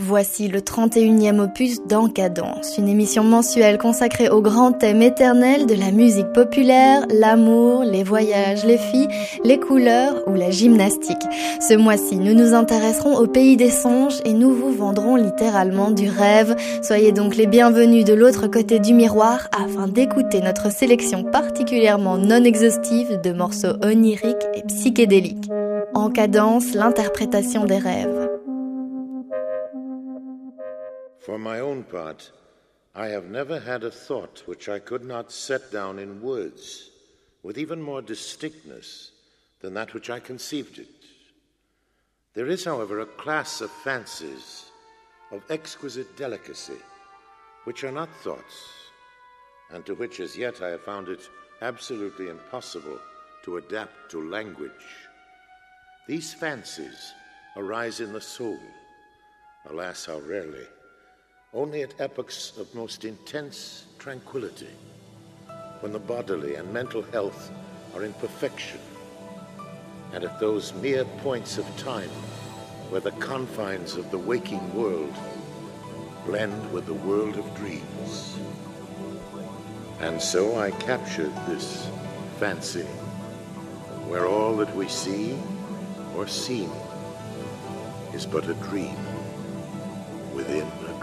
Voici le 31e opus d'Encadence, une émission mensuelle consacrée au grand thème éternel de la musique populaire, l'amour, les voyages, les filles, les couleurs ou la gymnastique. Ce mois-ci, nous nous intéresserons au pays des songes et nous vous vendrons littéralement du rêve. Soyez donc les bienvenus de l'autre côté du miroir afin d'écouter notre sélection particulièrement non exhaustive de morceaux oniriques et psychédéliques. En cadence, l'interprétation des rêves. For my own part, I have never had a thought which I could not set down in words with even more distinctness than that which I conceived it. There is, however, a class of fancies of exquisite delicacy which are not thoughts, and to which as yet I have found it absolutely impossible to adapt to language. These fancies arise in the soul, alas, how rarely only at epochs of most intense tranquility, when the bodily and mental health are in perfection, and at those mere points of time where the confines of the waking world blend with the world of dreams. And so I captured this fancy, where all that we see or seem is but a dream within a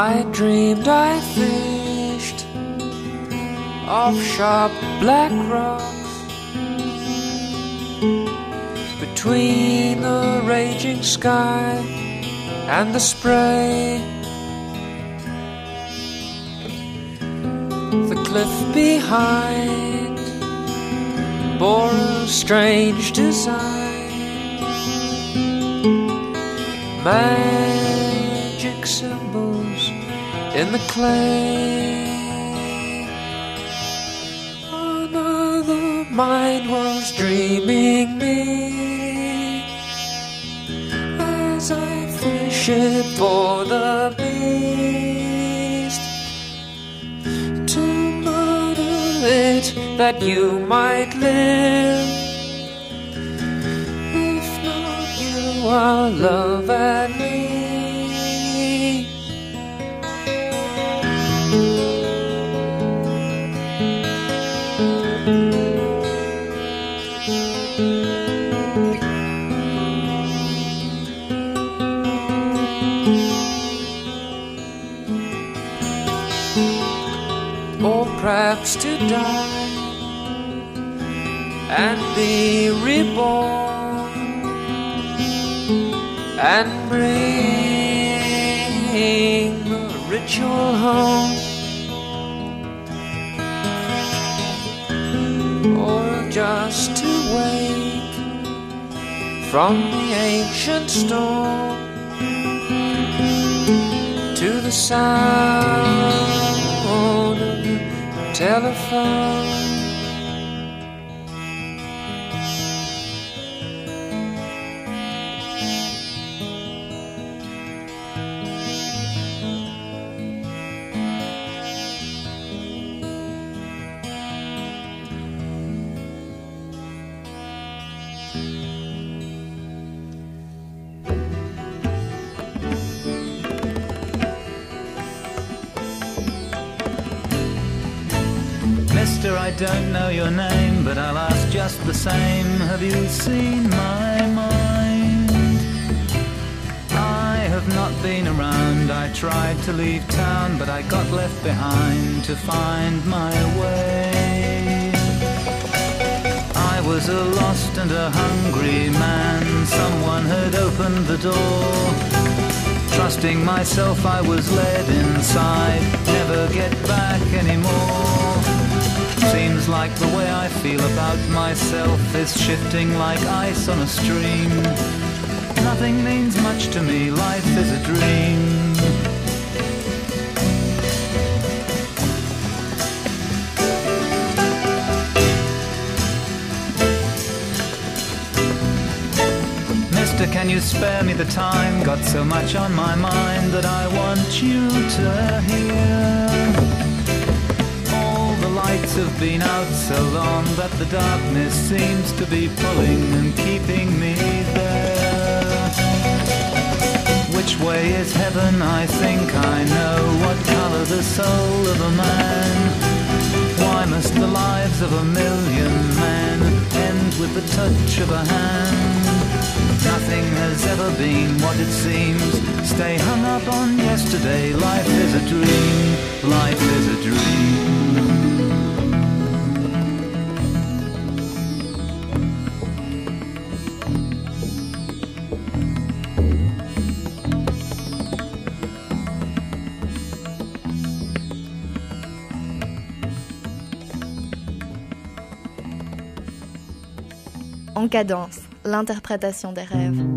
I dreamed I fished off sharp black rocks between the raging sky and the spray. The cliff behind bore a strange design. Magic in the clay. Another mind was dreaming me as I fish it for the beast to murder it that you might live. If not, you are love and me. Be reborn and bring ritual home or just to wake from the ancient storm to the sound of the telephone. Same. Have you seen my mind? I have not been around. I tried to leave town, but I got left behind to find my way. I was a lost and a hungry man. Someone had opened the door. Trusting myself, I was led inside. Never get back anymore. Like the way I feel about myself is shifting like ice on a stream. Nothing means much to me, life is a dream. Mister, can you spare me the time? Got so much on my mind that I want you to hear. Lights have been out so long that the darkness seems to be pulling and keeping me there. Which way is heaven? I think I know. What color the soul of a man? Why must the lives of a million men end with the touch of a hand? Nothing has ever been what it seems. Stay hung up on yesterday. Life is a dream. Life is a dream. En cadence, l'interprétation des rêves.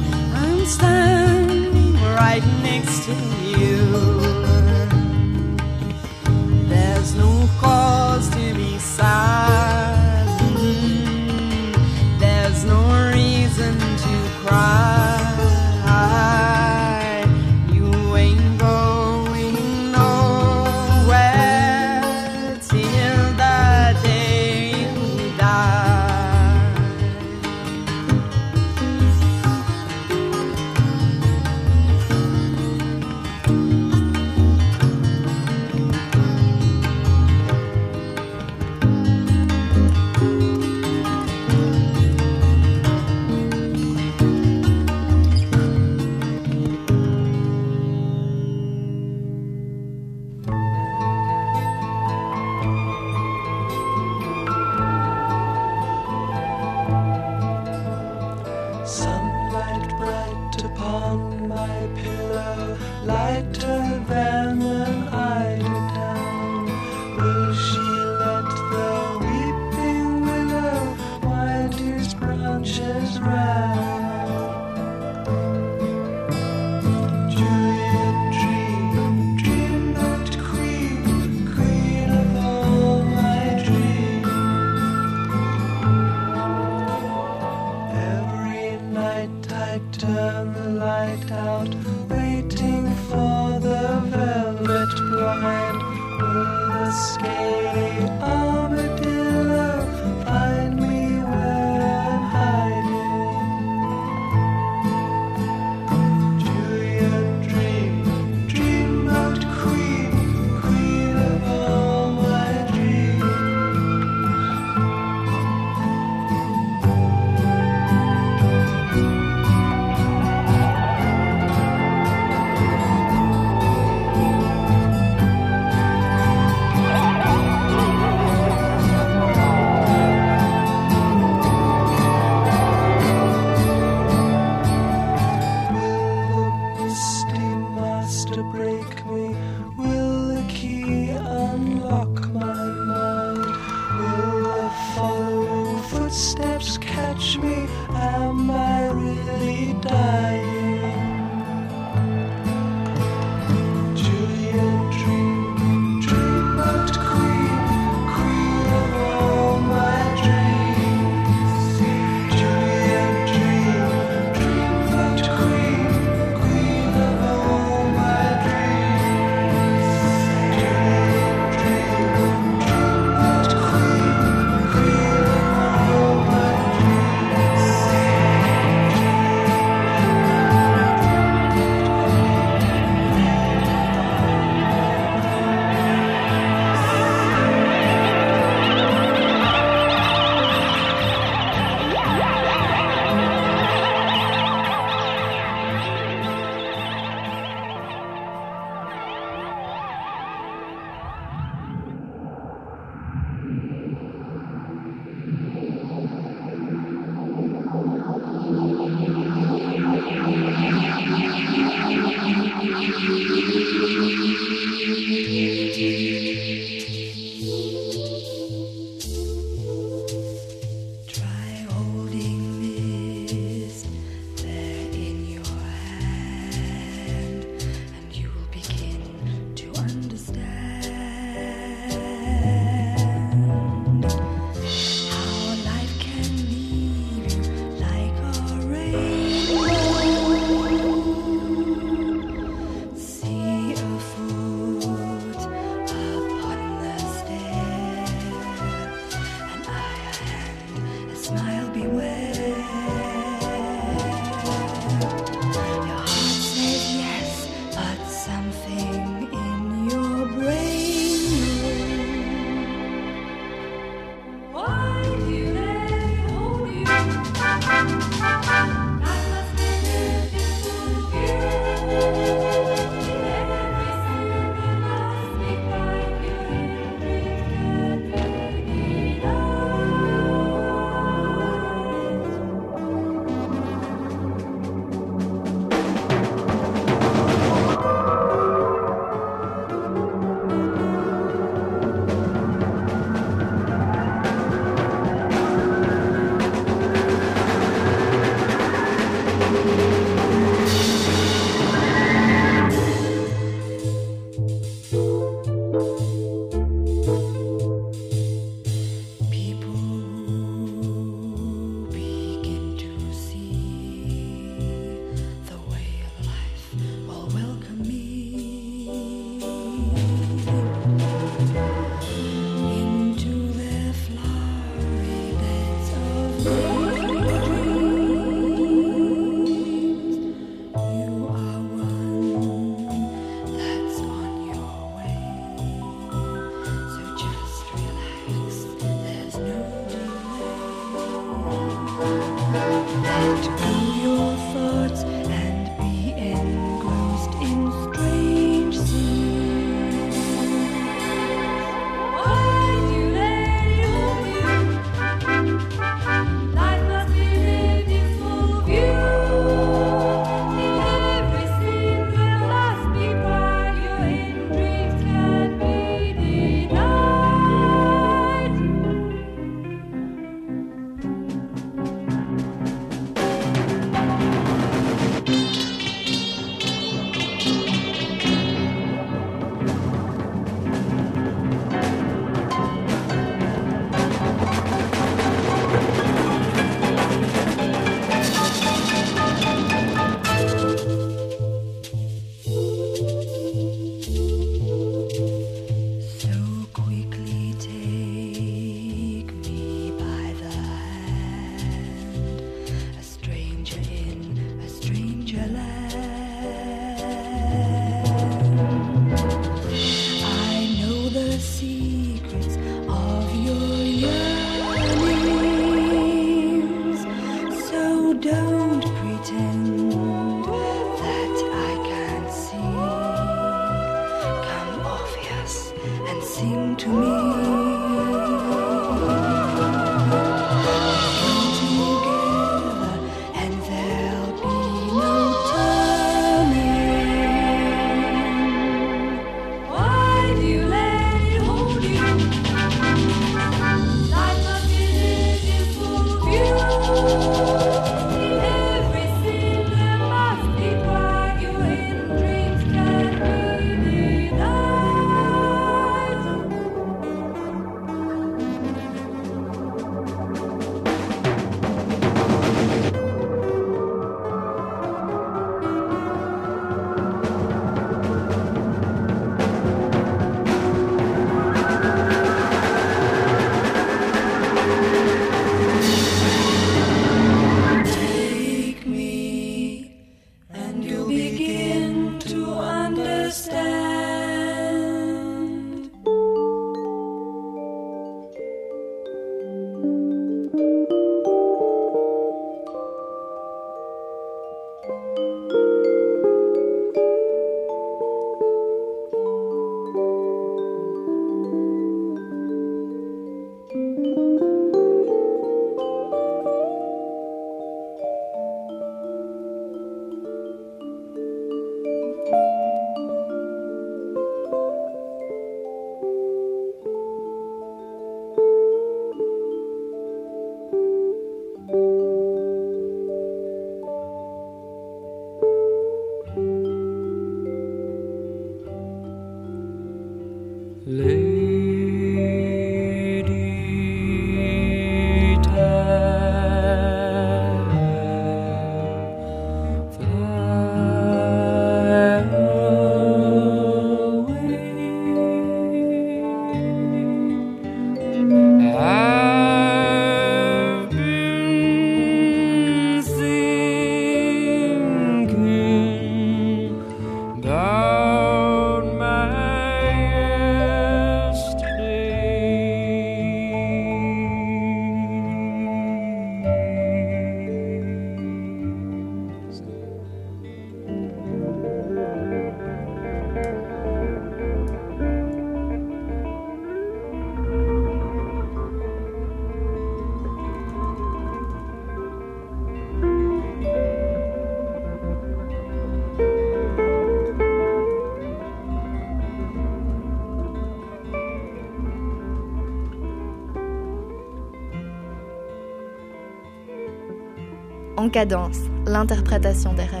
Cadence, l'interprétation des rêves.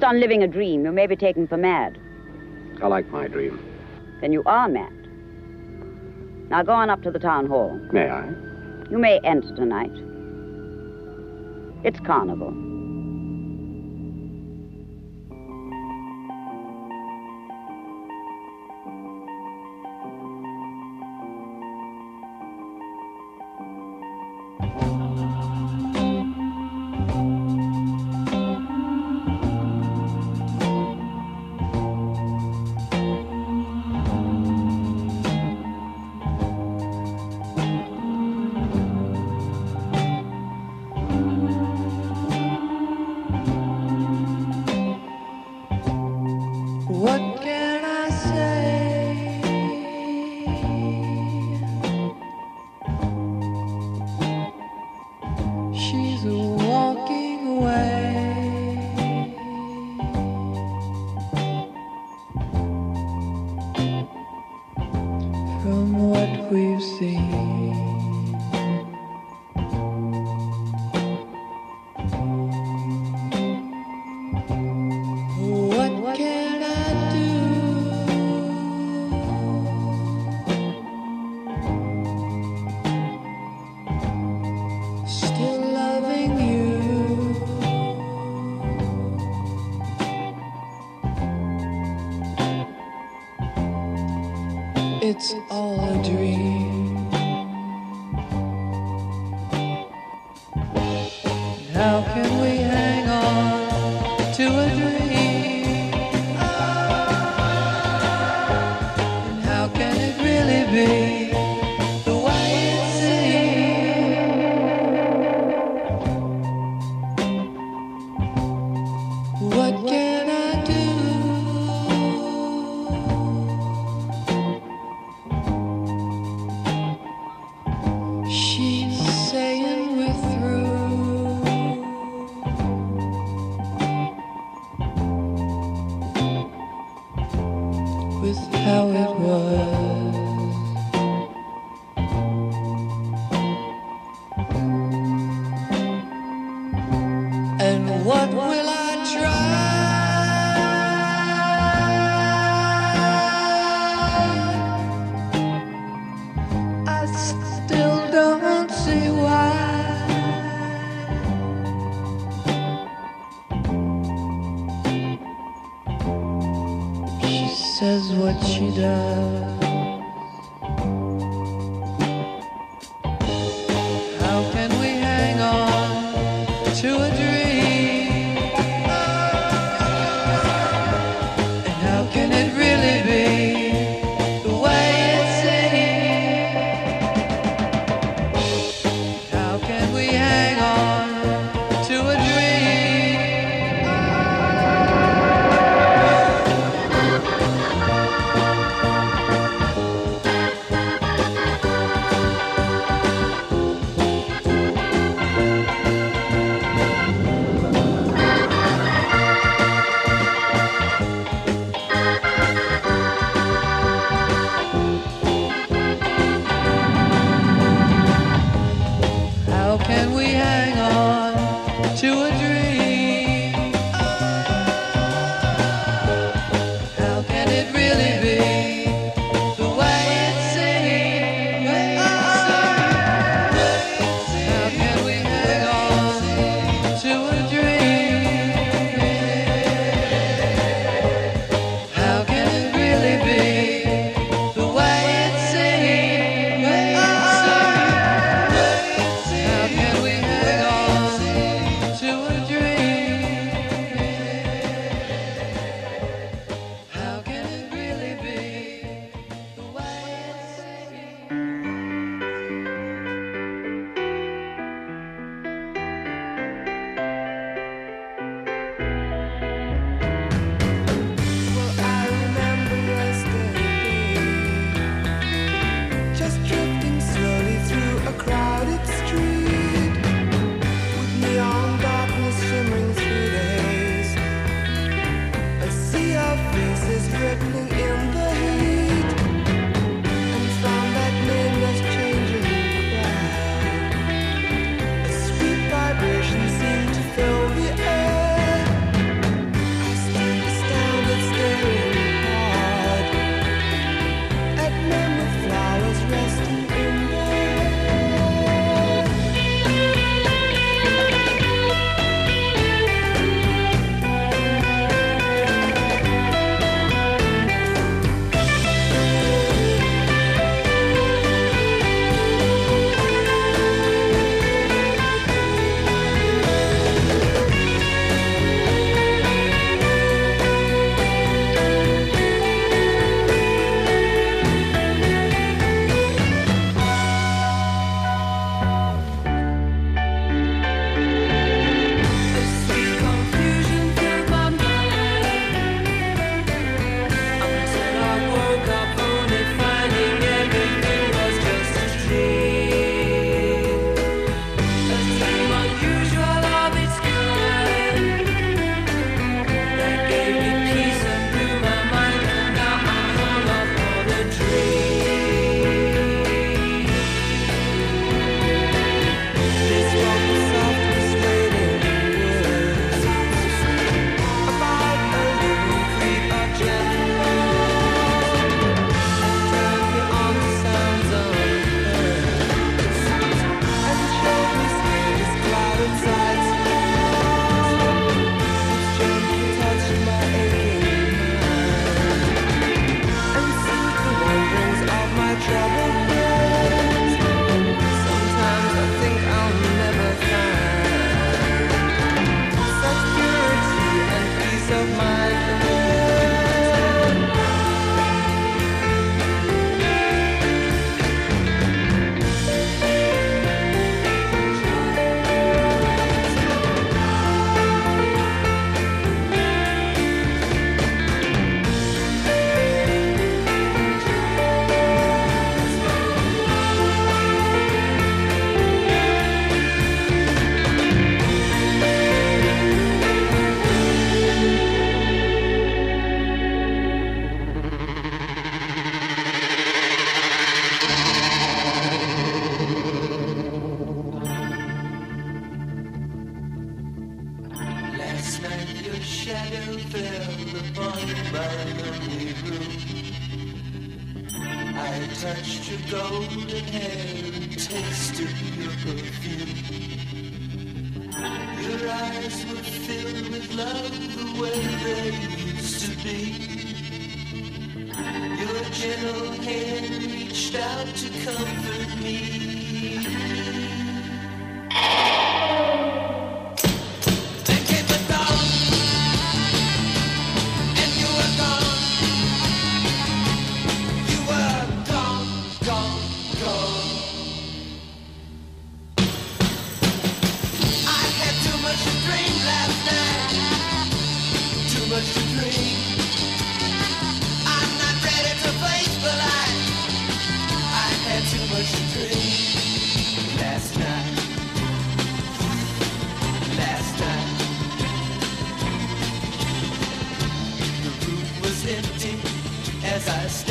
insist on living a dream, you may be taken for mad. I like my dream. Then you are mad. Now go on up to the town hall. May I? You may enter tonight. It's carnival. we've seen.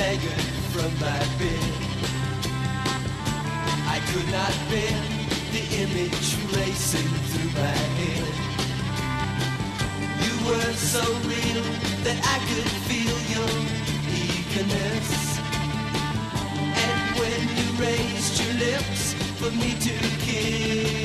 From my bed. I could not bear the image racing through my head. You were so real that I could feel your eagerness. And when you raised your lips for me to kiss,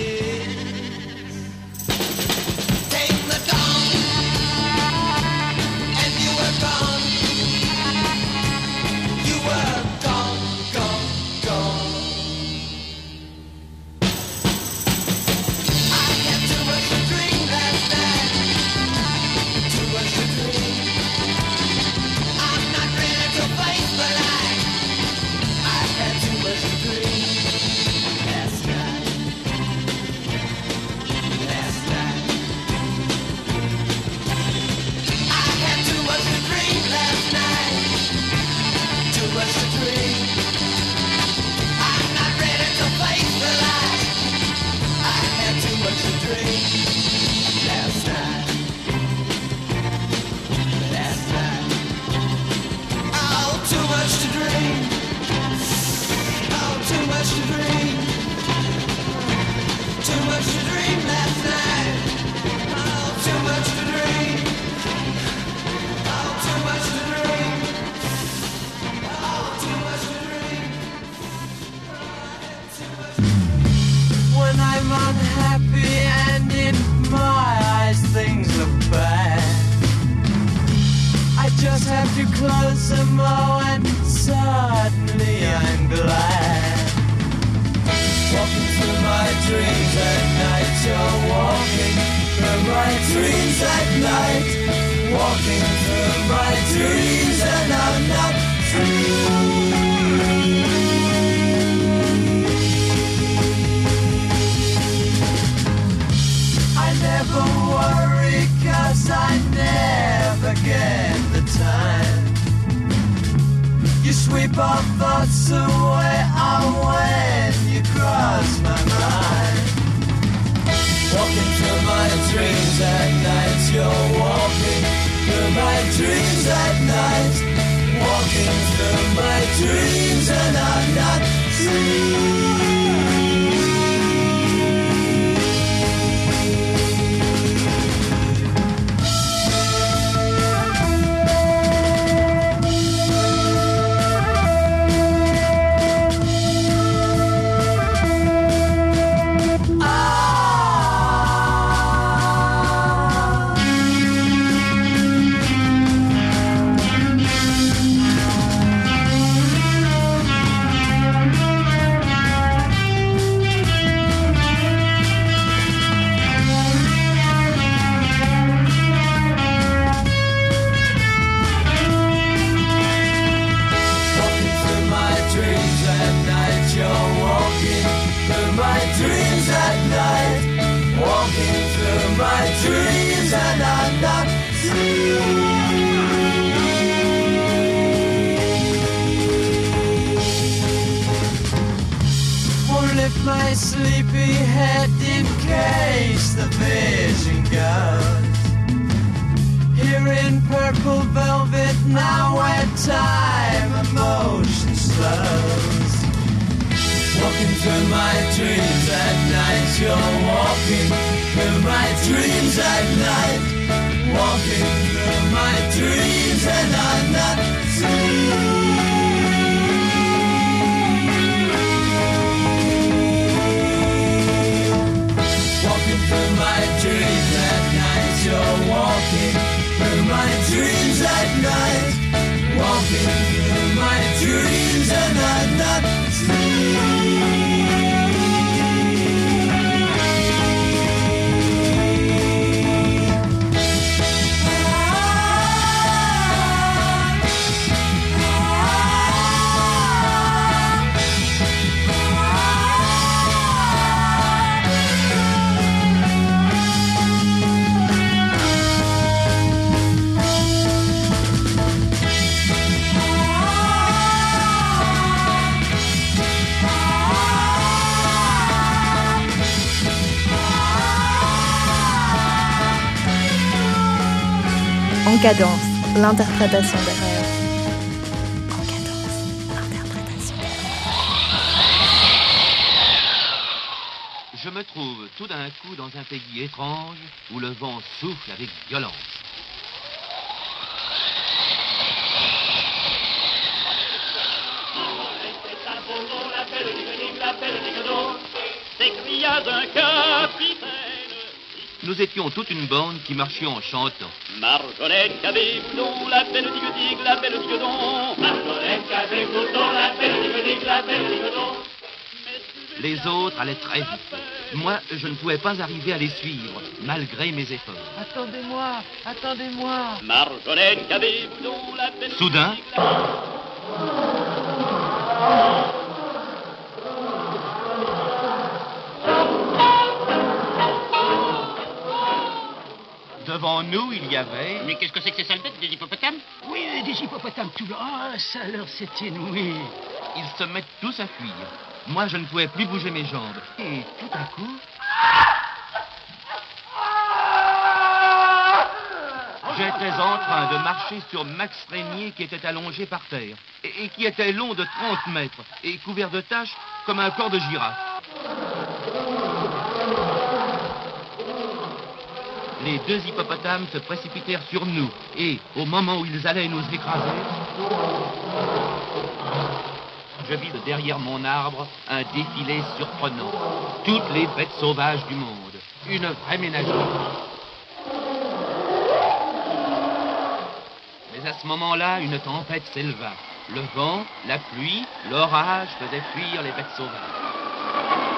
dreams at night, you're walking through my dreams at night. Walking through my dreams and I'm not free. I never worry cause I never get the time You sweep all thoughts away when you cross my mind. Walking through my dreams at night You're walking through my dreams at night. Walking through my dreams and I'm not free case the vision goes. Here in purple velvet, now where time and motion slows. Walking through my dreams at night, you're walking through my dreams at night. Walking through my dreams and I'm not free. My En cadence, l'interprétation des rêves. En cadence, l'interprétation des Je me trouve tout d'un coup dans un pays étrange où le vent souffle avec violence. s'écria d'un capitaine. Nous étions toute une bande qui marchions en chantant. Marjolaine, qu'avez-vous la belle digue la belle digue Marjolaine, qu'avez-vous la belle digue la belle digue Les autres allaient très vite. Moi, je ne pouvais pas arriver à les suivre, malgré mes efforts. Attendez-moi, attendez-moi. Marjolaine, qu'avez-vous la belle Soudain, devant nous, il y avait... Mais qu'est-ce que c'est que ces sales bêtes des hippopotames Oui, des hippopotames tout là. Ah, ça leur s'est inouï. Ils se mettent tous à fuir. Moi, je ne pouvais plus bouger mes jambes. Et tout à coup... J'étais en train de marcher sur Max Régnier qui était allongé par terre et, et qui était long de 30 mètres et couvert de taches comme un corps de girafe. Les deux hippopotames se précipitèrent sur nous et, au moment où ils allaient nous écraser, je vis de derrière mon arbre un défilé surprenant. Toutes les bêtes sauvages du monde. Une vraie ménagerie. Mais à ce moment-là, une tempête s'éleva. Le vent, la pluie, l'orage faisaient fuir les bêtes sauvages.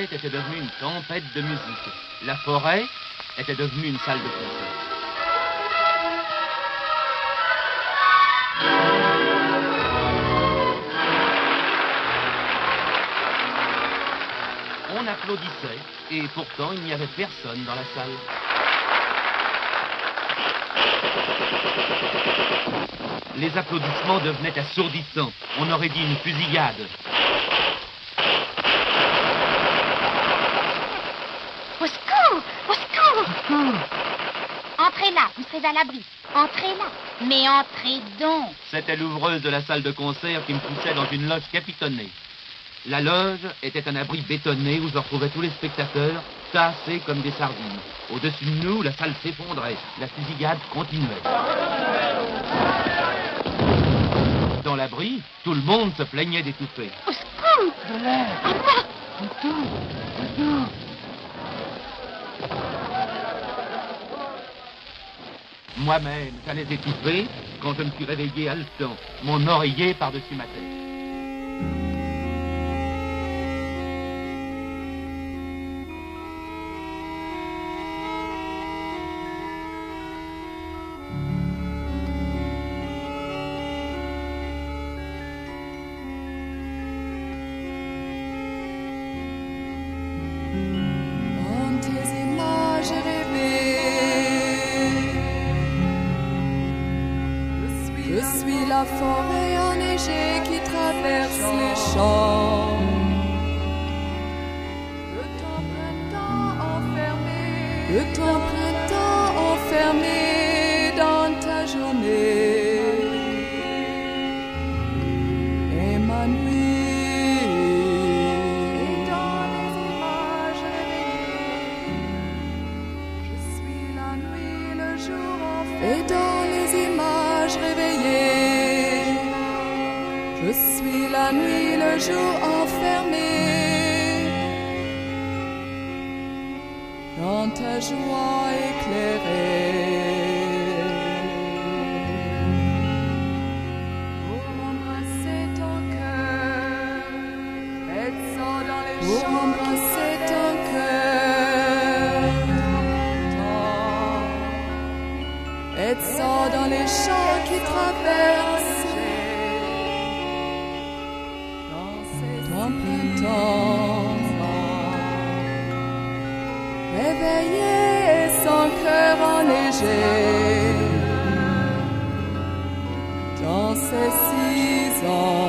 Était devenue une tempête de musique. La forêt était devenue une salle de concert. On applaudissait et pourtant il n'y avait personne dans la salle. Les applaudissements devenaient assourdissants. On aurait dit une fusillade. Au secours Au secours Entrez là, vous serez à l'abri. Entrez là. Mais entrez donc. C'était l'ouvreuse de la salle de concert qui me poussait dans une loge capitonnée. La loge était un abri bétonné où se retrouvaient tous les spectateurs, tassés comme des sardines. Au-dessus de nous, la salle s'effondrait. La fusillade continuait. Dans l'abri, tout le monde se plaignait d'étouffer. Au secours De l'air. À Moi-même, j'allais étouffer quand je me suis réveillé haletant, mon oreiller par-dessus ma tête. et dans les images réveillées. Je suis la nuit, le jour enfermé. Dans ta joie éclairée. Le chant qui traverse dans ses amples temps, réveillait son cœur en dans ses six ans.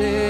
share.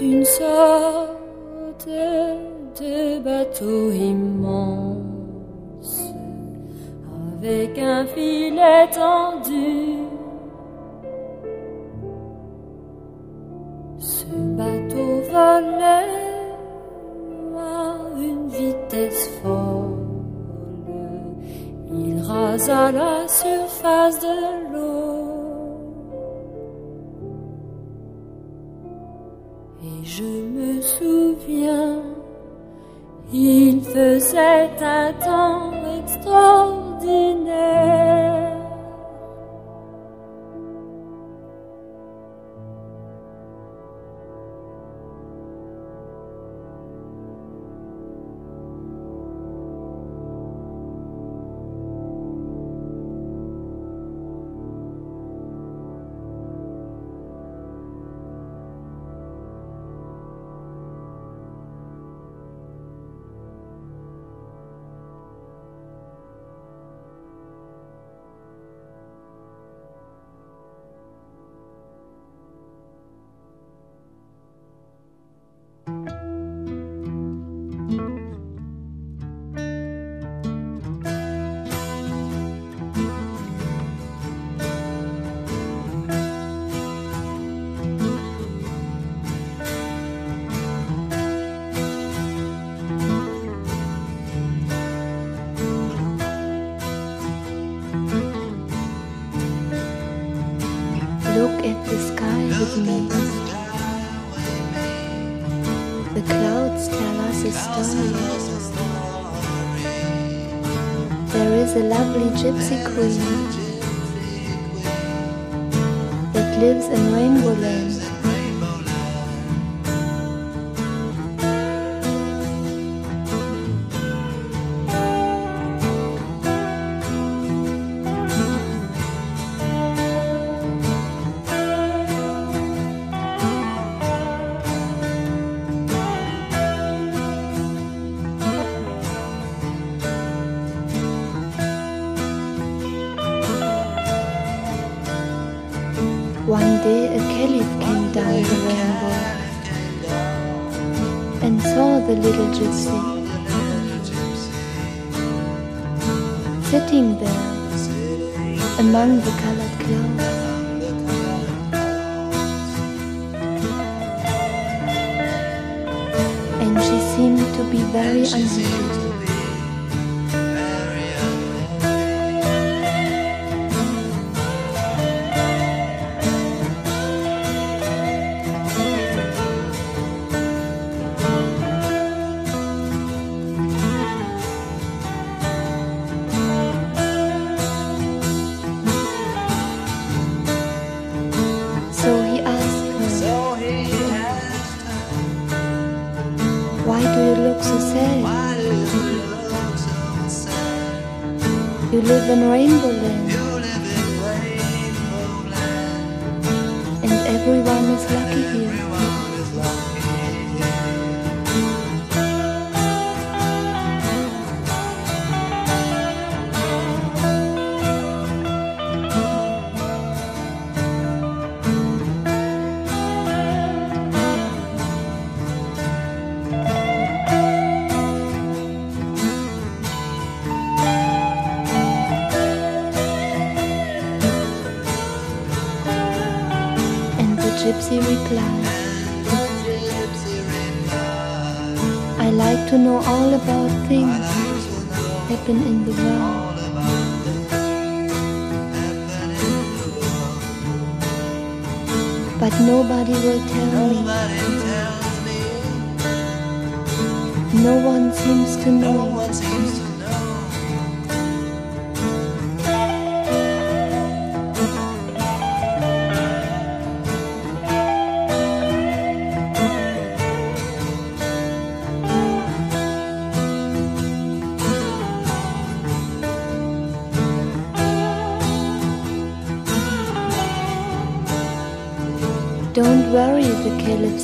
d'une sorte de bateau immense. lovely gypsy queen that lives in rainbow land. than rainbow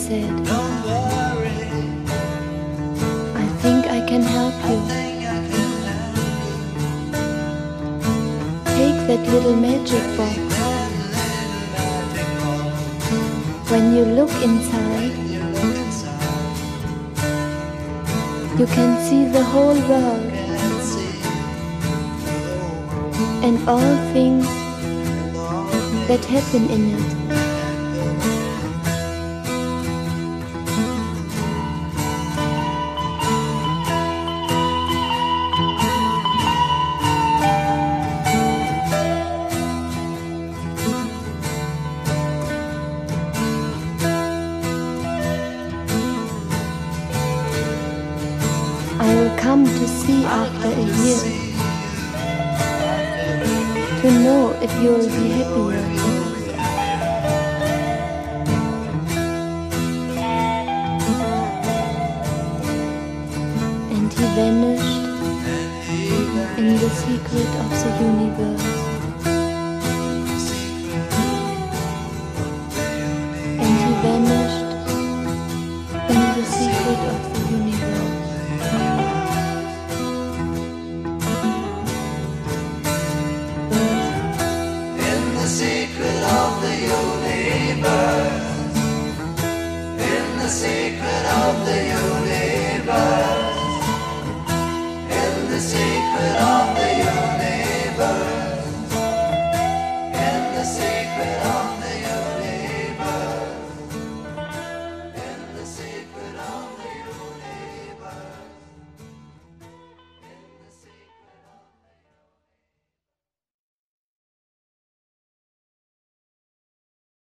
said, Don't worry. I think I can help you. Take that little magic box. When you look inside, you can see the whole world and all things that happen in it.